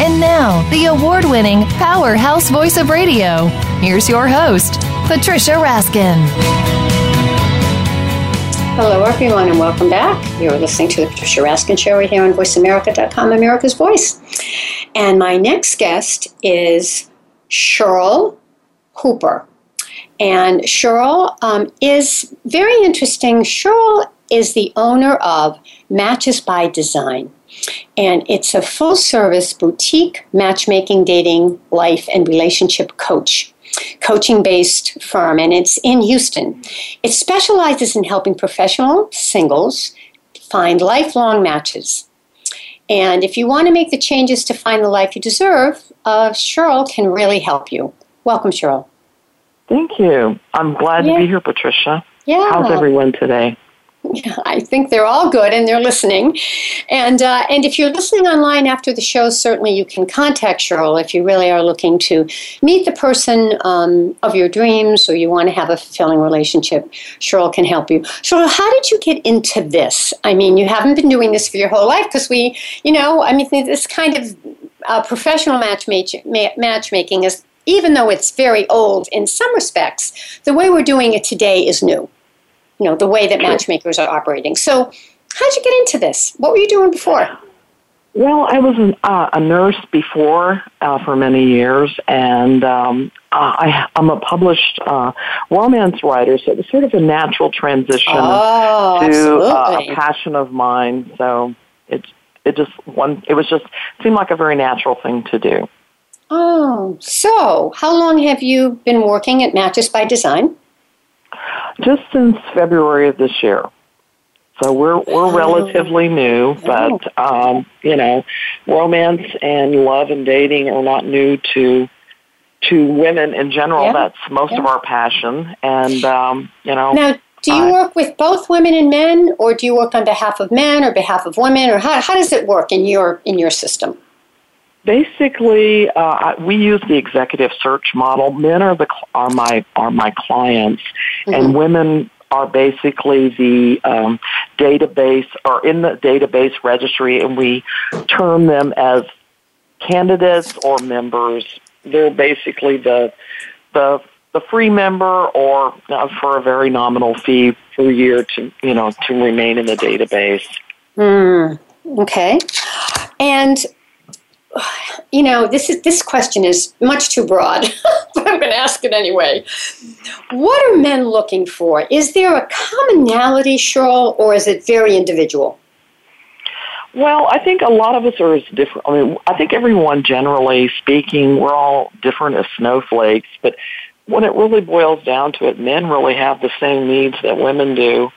And now, the award winning powerhouse voice of radio. Here's your host, Patricia Raskin. Hello, everyone, and welcome back. You're listening to the Patricia Raskin Show right here on VoiceAmerica.com, America's Voice. And my next guest is Shirl Hooper. And Shirl um, is very interesting. Shirl is the owner of Matches by Design. And it's a full service boutique matchmaking, dating, life, and relationship coach coaching based firm, and it's in Houston. It specializes in helping professional singles find lifelong matches. And if you want to make the changes to find the life you deserve, uh, Shirl can really help you. Welcome, Shirl. Thank you. I'm glad yeah. to be here, Patricia. Yeah. How's everyone today? I think they're all good and they're listening. And uh, and if you're listening online after the show, certainly you can contact Shirl if you really are looking to meet the person um, of your dreams or you want to have a fulfilling relationship. Shirl can help you. Shirl, how did you get into this? I mean, you haven't been doing this for your whole life because we, you know, I mean, this kind of uh, professional matchmaking is, even though it's very old in some respects, the way we're doing it today is new you know, the way that matchmakers are operating. So, how'd you get into this? What were you doing before? Well, I was an, uh, a nurse before uh, for many years, and um, uh, I, I'm a published uh, romance writer, so it was sort of a natural transition oh, to uh, a passion of mine. So it it just one it was just seemed like a very natural thing to do. Oh, so how long have you been working at Matches by Design? Just since February of this year. So we're we're oh. relatively new, but um, you know, romance and love and dating are not new to to women in general. Yeah. That's most yeah. of our passion, and um, you know. Now, do you work with both women and men, or do you work on behalf of men or behalf of women, or how how does it work in your in your system? Basically, uh, we use the executive search model. Men are the are my are my clients, mm-hmm. and women are basically the um, database or in the database registry, and we term them as candidates or members. They're basically the the the free member, or uh, for a very nominal fee per year to you know to remain in the database. Mm, okay, and you know, this is this question is much too broad, but I'm going to ask it anyway. What are men looking for? Is there a commonality, Shirl, or is it very individual? Well, I think a lot of us are as different. I mean, I think everyone, generally speaking, we're all different as snowflakes, but when it really boils down to it, men really have the same needs that women do.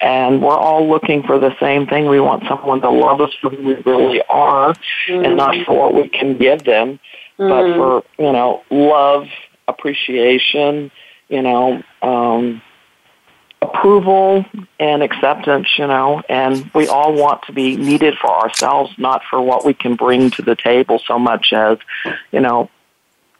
And we're all looking for the same thing. We want someone to love us for who we really are mm-hmm. and not for what we can give them, mm-hmm. but for, you know, love, appreciation, you know, um, approval and acceptance, you know, and we all want to be needed for ourselves, not for what we can bring to the table so much as, you know,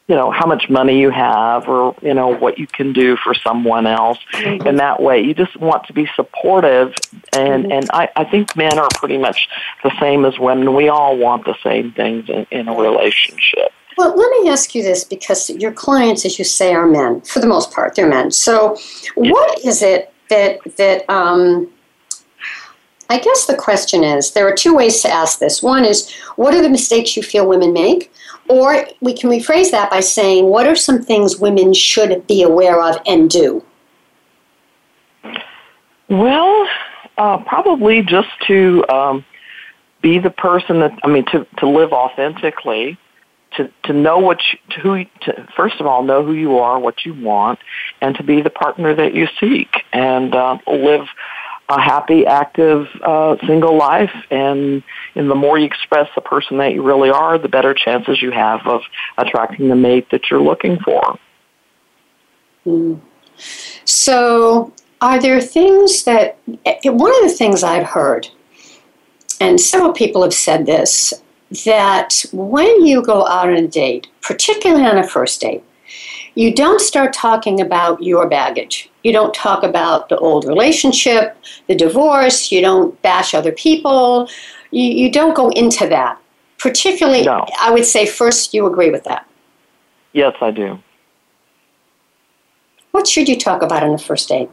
you know how much money you have or you know what you can do for someone else mm-hmm. in that way you just want to be supportive and mm-hmm. and I, I think men are pretty much the same as women we all want the same things in, in a relationship well, let me ask you this because your clients, as you say, are men for the most part. They're men. So, what is it that that um, I guess the question is there are two ways to ask this. One is, what are the mistakes you feel women make? Or we can rephrase that by saying, what are some things women should be aware of and do? Well, uh, probably just to um, be the person that I mean to to live authentically, to to know what you, to who to first of all know who you are, what you want, and to be the partner that you seek, and uh, live a happy, active, uh, single life. And, and the more you express the person that you really are, the better chances you have of attracting the mate that you're looking for. Mm. So, are there things that one of the things I've heard, and several people have said this, that when you go out on a date, particularly on a first date, you don't start talking about your baggage. You don't talk about the old relationship, the divorce, you don't bash other people, you, you don't go into that. Particularly, no. I would say first you agree with that. Yes, I do. What should you talk about on the first date?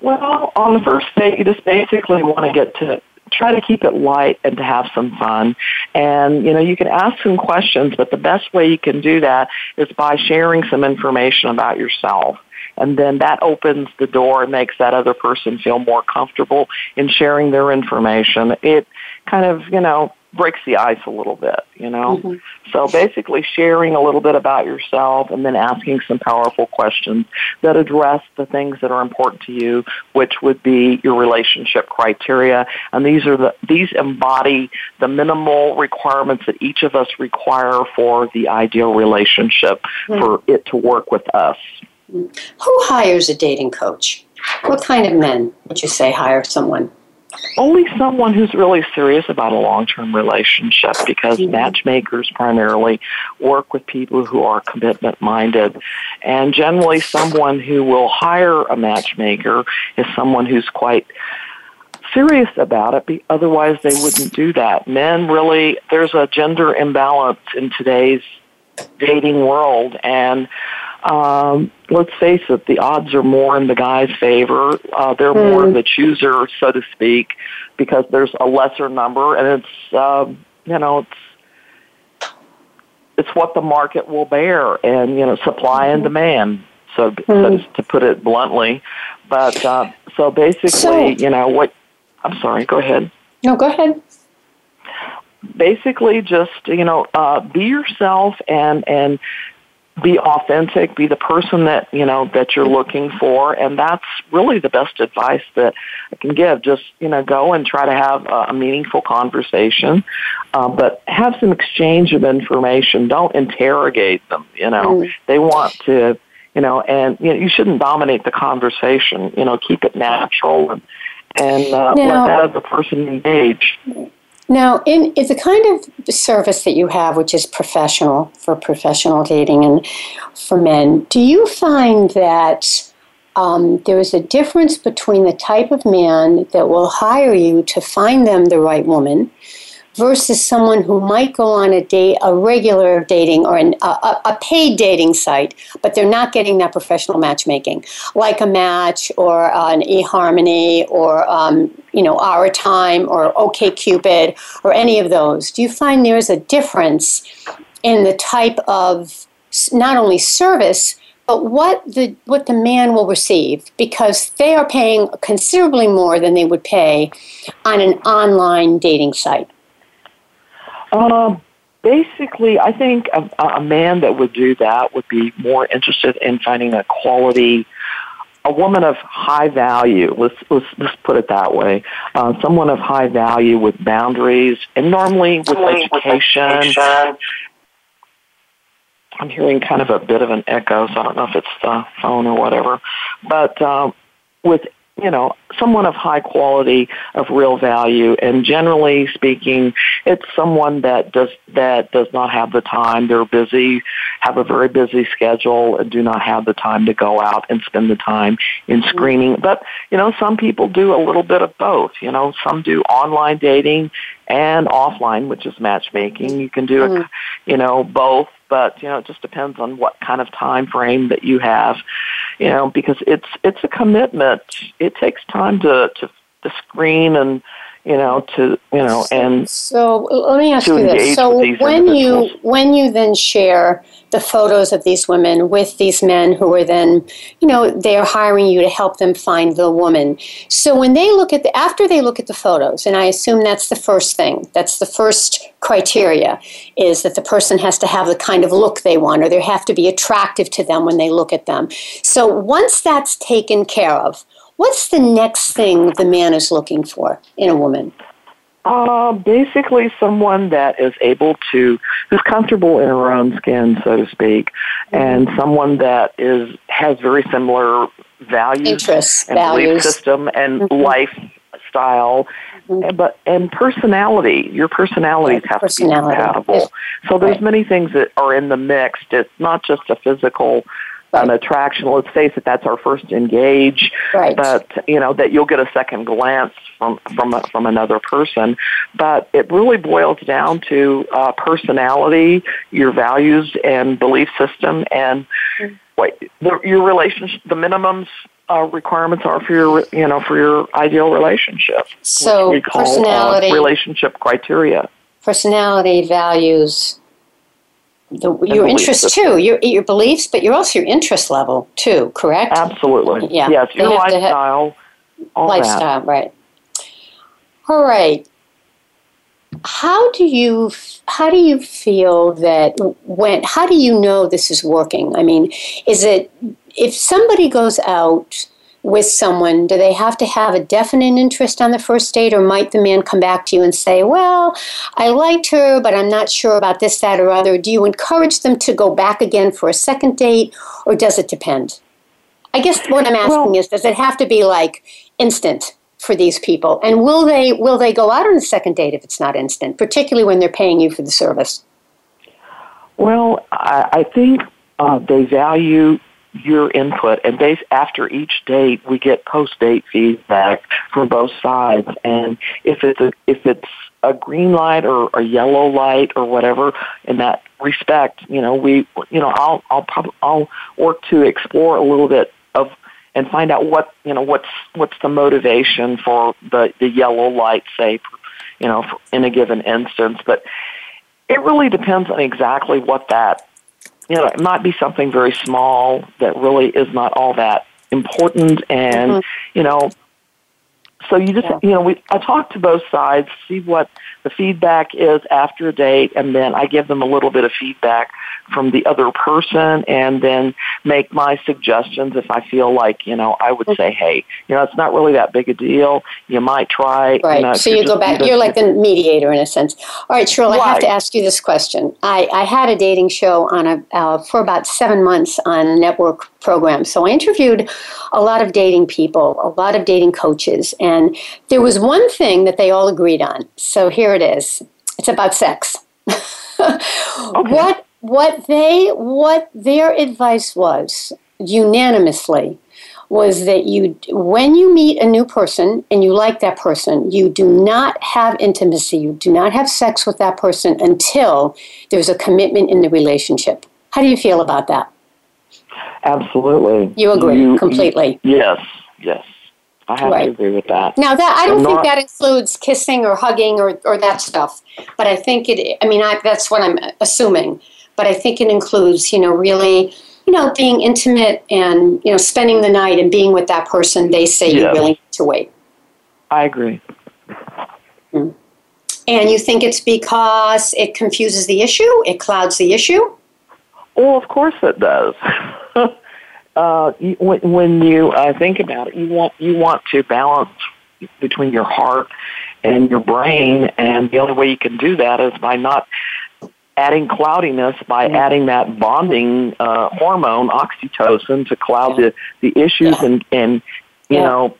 Well, on the first date, you just basically want to get to try to keep it light and to have some fun. And, you know, you can ask some questions, but the best way you can do that is by sharing some information about yourself. And then that opens the door and makes that other person feel more comfortable in sharing their information. It kind of, you know, breaks the ice a little bit, you know? Mm-hmm. So basically sharing a little bit about yourself and then asking some powerful questions that address the things that are important to you, which would be your relationship criteria. And these are the, these embody the minimal requirements that each of us require for the ideal relationship mm-hmm. for it to work with us. Who hires a dating coach? What kind of men would you say hire someone? only someone who's really serious about a long-term relationship because mm-hmm. matchmakers primarily work with people who are commitment minded and generally someone who will hire a matchmaker is someone who's quite serious about it otherwise they wouldn't do that men really there's a gender imbalance in today's dating world and um, let's face it, the odds are more in the guy's favor. Uh, they're mm. more the chooser, so to speak, because there's a lesser number, and it's um, you know it's it's what the market will bear, and you know supply mm-hmm. and demand. So, mm. so hmm. to put it bluntly, but uh, so basically, so, you know what? I'm sorry. Go ahead. No, go ahead basically just you know uh, be yourself and and be authentic, be the person that, you know, that you're looking for. And that's really the best advice that I can give. Just, you know, go and try to have a, meaningful conversation, uh, but have some exchange of information. Don't interrogate them, you know. Mm. They want to, you know, and you, know, you shouldn't dominate the conversation, you know, keep it natural and, and uh, now, let that other person engage. Now, in, in the kind of service that you have, which is professional for professional dating and for men, do you find that um, there is a difference between the type of man that will hire you to find them the right woman versus someone who might go on a date, a regular dating or an, a, a paid dating site, but they're not getting that professional matchmaking, like a Match or uh, an eHarmony or um, you know Our Time or OKCupid or any of those. Do you find there is a difference in the type of not only service but what the what the man will receive because they are paying considerably more than they would pay on an online dating site. Uh, basically, I think a, a man that would do that would be more interested in finding a quality a woman of high value. Let's let's let's put it that way. Uh, someone of high value with boundaries, and normally with education. I'm hearing kind of a bit of an echo, so I don't know if it's the phone or whatever. But uh, with you know, someone of high quality, of real value, and generally speaking, it's someone that does that does not have the time. They're busy, have a very busy schedule, and do not have the time to go out and spend the time in mm-hmm. screening. But you know, some people do a little bit of both. You know, some do online dating and offline, which is matchmaking. You can do, mm. a, you know, both but you know it just depends on what kind of time frame that you have you know because it's it's a commitment it takes time to to, to screen and you know, to you know, and so let me ask you this: so when you when you then share the photos of these women with these men who are then, you know, they are hiring you to help them find the woman. So when they look at the after they look at the photos, and I assume that's the first thing, that's the first criteria, is that the person has to have the kind of look they want, or they have to be attractive to them when they look at them. So once that's taken care of. What's the next thing the man is looking for in a woman? Uh, basically, someone that is able to, who's comfortable in her own skin, so to speak, and someone that is has very similar values, Interests, and belief values. system, and Mhm. lifestyle, and, but and personality. Your personalities have personality. to be compatible. So there's Right. many things that are in the mix. It's not just a physical. An attraction. Let's face it. That's our first engage Right. but you know that you'll get a second glance from from a, from another person. But it really boils down to uh, personality, your values and belief system, and what the, your relationship. The minimums uh, requirements are for your you know for your ideal relationship. So we call, uh, personality, relationship criteria. personality, values, the, your belief interests system. too, your your beliefs, but you're also your interest level too. Correct? Absolutely. Yeah, Yes. Your have to have- lifestyle. all that. Lifestyle, right? All right. How do you how do you feel that when how do you know this is working? I mean, is it if somebody goes out with someone, do they have to have a definite interest on the first date, or might the man come back to you and say, "Well, I liked her, but I'm not sure about this, that, or other"? Do you encourage them to go back again for a second date, or does it depend? I guess what I'm asking Well- is, does it have to be like instant for these people, and will they will they go out on a second date if it's not instant, particularly when they're paying you for the service? Well, I, I think uh, they value your input, and base after each date, we get post-date feedback from both sides. And if it's a if it's a green light or a yellow light or whatever, in that respect, you know, we you know I'll I'll prob- I'll work to explore a little bit of and find out what you know what's what's the motivation for the the yellow light, say, you know, in a given instance, but it really depends on exactly what that you know it might be something very small that really is not all that important and Mhm. you know so you just Yeah. you know we I talk to both sides see what the feedback is after a date and then I give them a little bit of feedback from the other person and then make my suggestions if I feel like you know I would say hey you know it's not really that big a deal you might try Right. you know, so you're go back. You're like the mediator in a sense. All right, Shirl. I have to ask you this question. I, I had a dating show on a uh, for about seven months on a network program. So I interviewed a lot of dating people, a lot of dating coaches, and there was one thing that they all agreed on. So here it is. It's about sex. What what they what their advice was unanimously was that you when you meet a new person and you like that person you do not have intimacy you do not have sex with that person until there's a commitment in the relationship how do you feel about that absolutely you agree You- completely Yes, yes. I have Right. to agree with that. now that i don't I'm think not- that includes kissing or hugging or, or that stuff but i think it i mean I, that's what i'm assuming but i think it includes you know really you know being intimate and you know spending the night and being with that person they say you Yes. really need to wait I agree. Hmm. And you think it's because it confuses the issue? It clouds the issue? Well, of course it does. uh, you, when, when you uh, think about it, you want you want to balance between your heart and your brain, and the only way you can do that is by not adding cloudiness, by Mm. adding that bonding uh, hormone, oxytocin, to cloud the the issues Yeah. and and you Yeah. know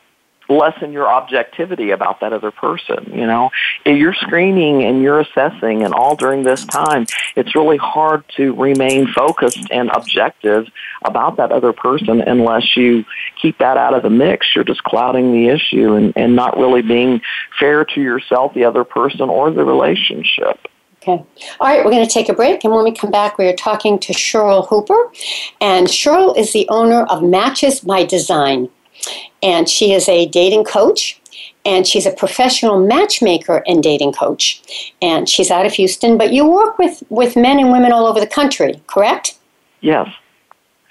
lessen your objectivity about that other person. You know, you're screening and you're assessing, and all during this time, it's really hard to remain focused and objective about that other person unless you keep that out of the mix. You're just clouding the issue and, and not really being fair to yourself, the other person, or the relationship. Okay. All right, we're going to take a break. And when we come back, we are talking to Shirl Hooper. And Shirl is the owner of Matches by Design. And she is a dating coach. and she's a professional matchmaker and dating coach. And she's out of Houston, but you work with, with men and women all over the country, correct? Yes.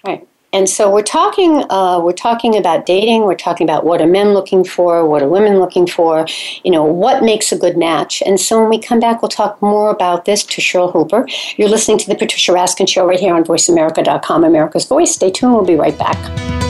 Right. And so we're talking, uh, we're talking about dating. We're talking about what are men looking for, what are women looking for, you know, what makes a good match. And so when we come back, we'll talk more about this to Shirl Hooper. You're listening to the Patricia Raskin Show right here on VoiceAmerica.com, America's Voice. Stay tuned. We'll be right back.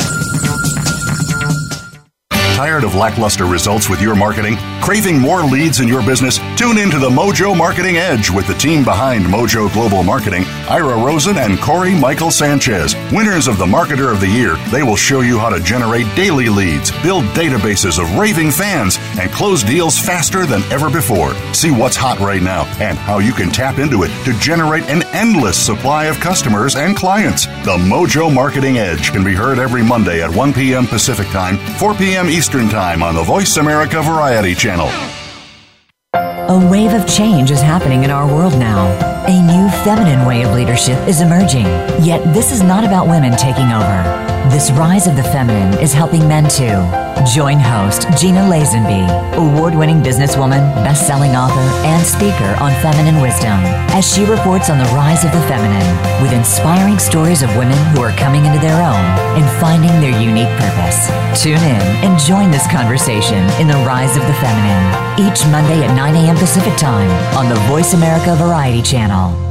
Tired of lackluster results with your marketing? Craving more leads in your business? Tune into the Mojo Marketing Edge with the team behind Mojo Global Marketing, Ira Rosen and Corey Michael Sanchez. Winners of the Marketer of the Year, they will show you how to generate daily leads, build databases of raving fans, and close deals faster than ever before. See what's hot right now and how you can tap into it to generate an endless supply of customers and clients. The Mojo Marketing Edge can be heard every Monday at 1 p.m. Pacific Time, 4 p.m. Eastern Time on the Voice America Variety Channel. A wave of change is happening in our world now. A new feminine way of leadership is emerging. Yet this is not about women taking over. This rise of the feminine is helping men too. Join host Gina Lazenby, award-winning businesswoman, best-selling author, and speaker on feminine wisdom, as she reports on the rise of the feminine with inspiring stories of women who are coming into their own and finding their unique purpose. Tune in and join this conversation in the rise of the feminine each Monday at 9 a.m. Pacific Time on the Voice America Variety Channel.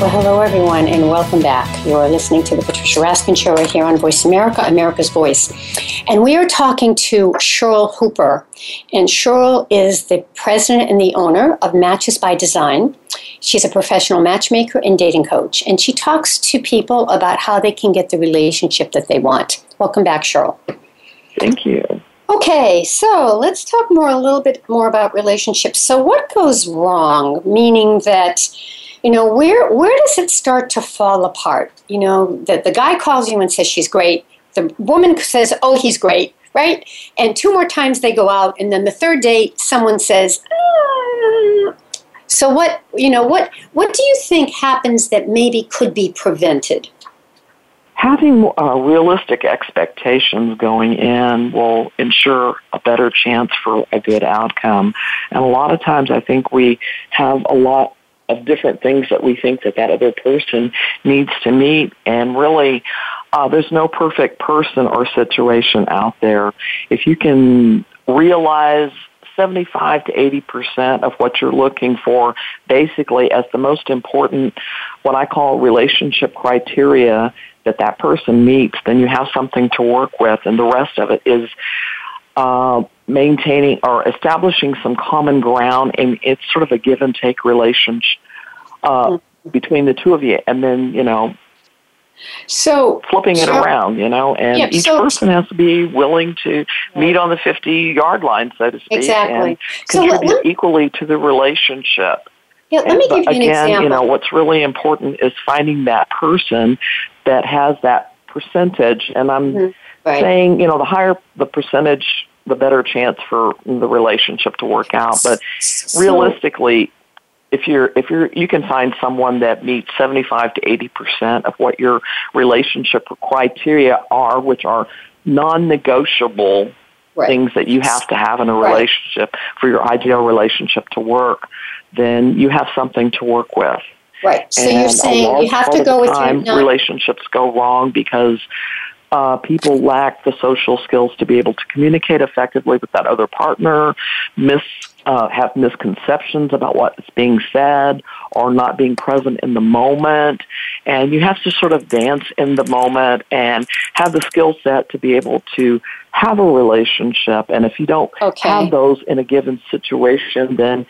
Well, hello, everyone, and welcome back. You are listening to the Patricia Raskin Show right here on Voice America, America's Voice. And we are talking to Shirl Hooper. And Shirl is the president and the owner of Matches by Design. She's a professional matchmaker and dating coach. And she talks to people about how they can get the relationship that they want. Welcome back, Shirl. Thank you. Okay, so let's talk more a little bit more about relationships. So what goes wrong? Meaning that you know where where does it start to fall apart you know that the guy calls you and says she's great the woman says oh he's great right and two more times they go out and then the third date someone says "Ah." so what you know what what do you think happens that maybe could be prevented Having uh, realistic expectations going in will ensure a better chance for a good outcome. And a lot of times I think we have a lot of different things that we think that that other person needs to meet and really uh, there's no perfect person or situation out there. If you can realize 75 to 80 percent of what you're looking for basically as the most important what I call relationship criteria that that person meets, then you have something to work with and the rest of it is uh, maintaining or establishing some common ground and it's sort of a give and take relationship uh, between the two of you and then you know so flipping it so- around you know and Yeah, each so- person has to be willing to meet on the 50 yard line so to speak Exactly. and So let- contribute equally to the relationship yeah, let me give you an again, example you know, what's really important is finding that person that has that percentage. And I'm Mhm. Right. saying, you know, the higher the percentage, the better chance for the relationship to work out. But So- realistically, if you're if you're you can find someone that meets 75 to 80 percent of what your relationship criteria are, which are non-negotiable Right. things that you have to have in a Right. relationship for your ideal relationship to work, then you have something to work with. Right. So and you're saying you have to go with your time, non- relationships go wrong because uh, people lack the social skills to be able to communicate effectively with that other partner, mis uh, have misconceptions about what's being said or not being present in the moment. And you have to sort of dance in the moment and have the skill set to be able to have a relationship. And if you don't okay. have those in a given situation, then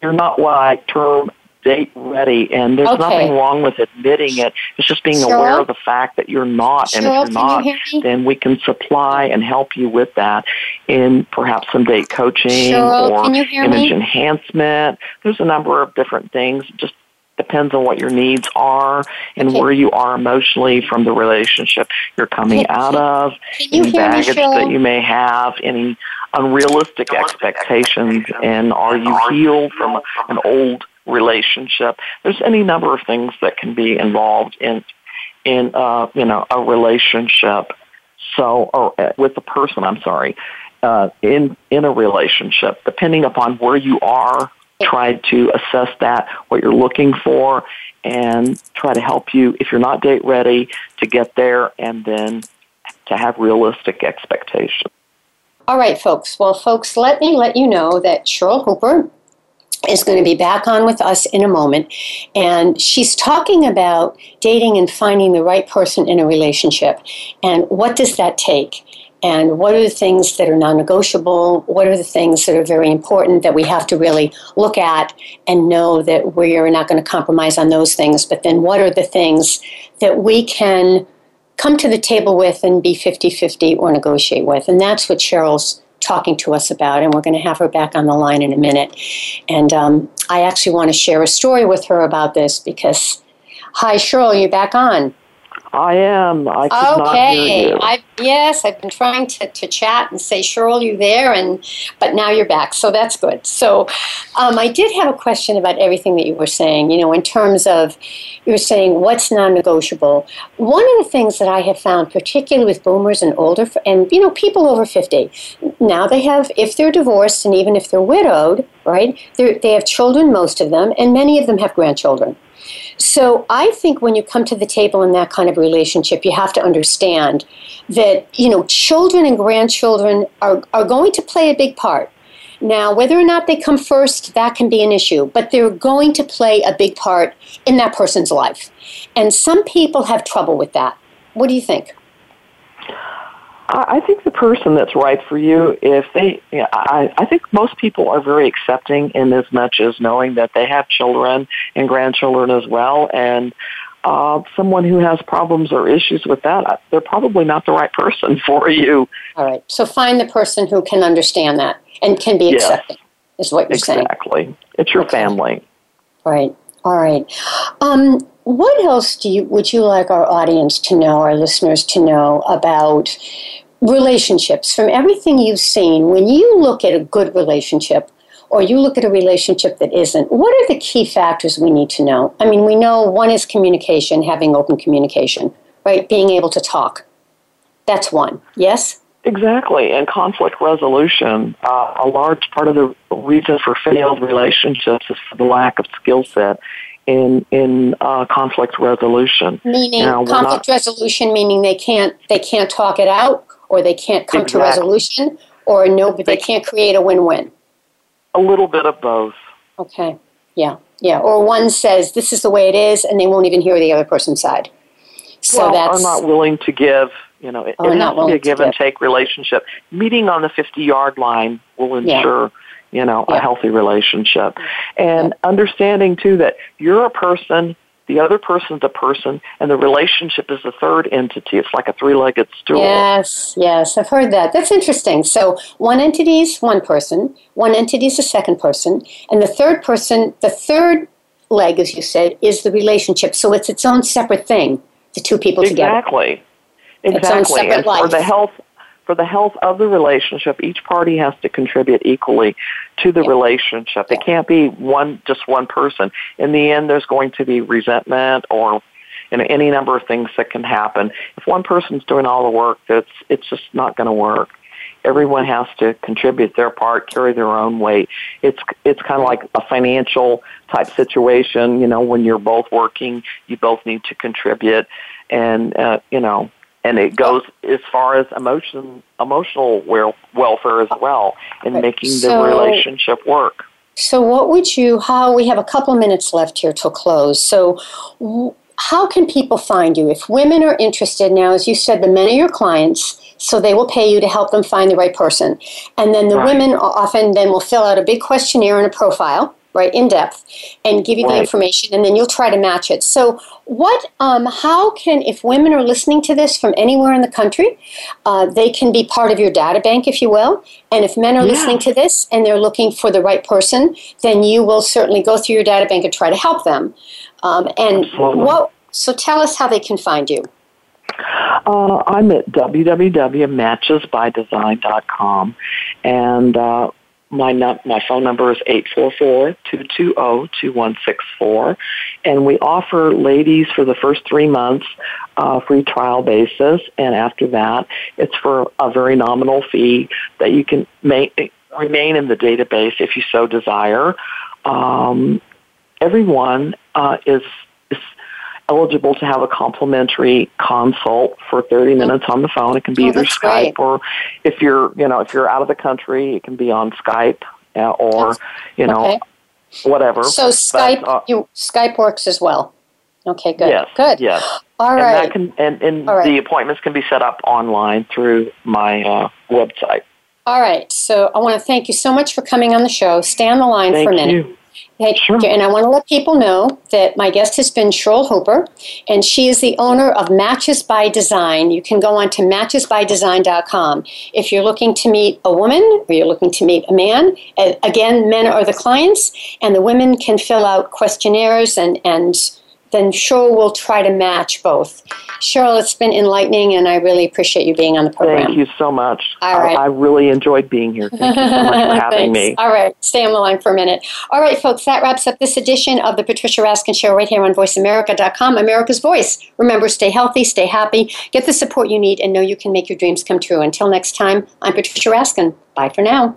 you're not what I term date ready, and there's okay. nothing wrong with admitting it. It's just being aware of the fact that you're not, Shirl, and if you're not, you then we can supply and help you with that in perhaps some date coaching Shirl, or image me? enhancement. There's a number of different things. Just depends on what your needs are and okay. where you are emotionally from the relationship you're coming can, out of, any baggage me, that you may have, any unrealistic expectations, and are you healed from an old relationship. There's any number of things that can be involved in in uh, you know a relationship. So, or uh, with the person, I'm sorry, uh, in in a relationship, depending upon where you are, try to assess that what you're looking for, and try to help you if you're not date ready to get there, and then to have realistic expectations. All right, folks. Well, folks, let me let you know that Shirl Hooper is going to be back on with us in a moment. And she's talking about dating and finding the right person in a relationship. And what does that take? And what are the things that are non negotiable? What are the things that are very important that we have to really look at and know that we are not going to compromise on those things? But then what are the things that we can come to the table with and be 50 50 or negotiate with? And that's what Shirl's talking to us about, and we're going to have her back on the line in a minute. And um, I actually want to share a story with her about this because, hi, Shirl, you're back on? I am. I could okay. not hear you. I, yes, I've been trying to, to chat and say, Shirl, you there? And but now you're back, so that's good. So um, I did have a question about everything that you were saying. You know, in terms of you were saying what's non-negotiable. One of the things that I have found, particularly with boomers and older, and you know, people over fifty, now they have, if they're divorced and even if they're widowed, right? They have children, most of them, and many of them have grandchildren. So I think when you come to the table in that kind of relationship, you have to understand that, you know, children and grandchildren are, are going to play a big part. Now, whether or not they come first, that can be an issue, but they're going to play a big part in that person's life. And some people have trouble with that. What do you think? I think the person that's right for you, if they, you know, I, I think most people are very accepting in as much as knowing that they have children and grandchildren as well, and uh, someone who has problems or issues with that, they're probably not the right person for you. All right. So find the person who can understand that and can be yes. accepting, is what you're exactly. saying. Exactly. It's your okay. family. Right. All right. Um, what else do you would you like our audience to know, our listeners to know about relationships? From everything you've seen, when you look at a good relationship or you look at a relationship that isn't, what are the key factors we need to know? I mean, we know one is communication, having open communication, right? Being able to talk. That's one. Yes? Exactly, and conflict resolution. Uh, a large part of the reason for failed relationships is for the lack of skill set in in uh, conflict resolution. Meaning now, conflict not, resolution, meaning they can't they can't talk it out, or they can't come exactly. to resolution, or no, but they, can't create a win-win. A little bit of both. Okay. Yeah. Yeah. Or one says this is the way it is, and they won't even hear the other person's side. So well, that's are not willing to give. You know, it, oh, it has to be a give and take relationship. Meeting on the fifty-yard line will ensure. Yeah you know, yeah. a healthy relationship. And yeah. understanding too that you're a person, the other person's a person, and the relationship is a third entity. It's like a three legged stool. Yes, yes, I've heard that. That's interesting. So one entity is one person, one entity is a second person, and the third person, the third leg, as you said, is the relationship. So it's its own separate thing, the two people exactly. together. Exactly. And for the health for the health of the relationship, each party has to contribute equally to the yeah. relationship. It can't be one just one person. In the end, there's going to be resentment or you know, any number of things that can happen. If one person's doing all the work, that's it's just not going to work. Everyone has to contribute their part, carry their own weight. It's it's kind of like a financial type situation. You know, when you're both working, you both need to contribute, and uh, you know, and it goes as far as emotion, emotional welfare as well in making the so, relationship work. So, what would you? How we have a couple minutes left here till close. So. how can people find you if women are interested now as you said the men are your clients so they will pay you to help them find the right person and then the right. women often then will fill out a big questionnaire and a profile right, in depth, and give you right. the information, and then you'll try to match it. So, what, um, how can, if women are listening to this from anywhere in the country, uh, they can be part of your data bank, if you will. And if men are yeah. listening to this and they're looking for the right person, then you will certainly go through your data bank and try to help them. Um, and Absolutely. what? So, tell us how they can find you. Uh, I'm at www.matchesbydesign.com, and uh, my num- my phone number is 844-220-2164 and we offer ladies for the first 3 months uh, free trial basis and after that it's for a very nominal fee that you can make, remain in the database if you so desire. Um, everyone uh, is eligible to have a complimentary consult for 30 minutes on the phone. It can be oh, either Skype great. or if you're, you know, if you're out of the country, it can be on Skype uh, or, you know, okay. whatever. So Skype, but, uh, you, Skype works as well. Okay, good. Yes, good. Yes. All and right. Can, and and right. the appointments can be set up online through my uh, website. All right. So I want to thank you so much for coming on the show. Stay on the line thank for a minute. You. Hey, sure. And I want to let people know that my guest has been Shirl Hooper, and she is the owner of Matches by Design. You can go on to matchesbydesign.com. If you're looking to meet a woman or you're looking to meet a man, again, men are the clients, and the women can fill out questionnaires and, and then Shirl will try to match both. Shirl, it's been enlightening, and I really appreciate you being on the program. Thank you so much. All right. I, I really enjoyed being here. Thank you so much for having me. All right, stay on the line for a minute. All right, folks, that wraps up this edition of the Patricia Raskin Show right here on VoiceAmerica.com, America's Voice. Remember, stay healthy, stay happy, get the support you need, and know you can make your dreams come true. Until next time, I'm Patricia Raskin. Bye for now.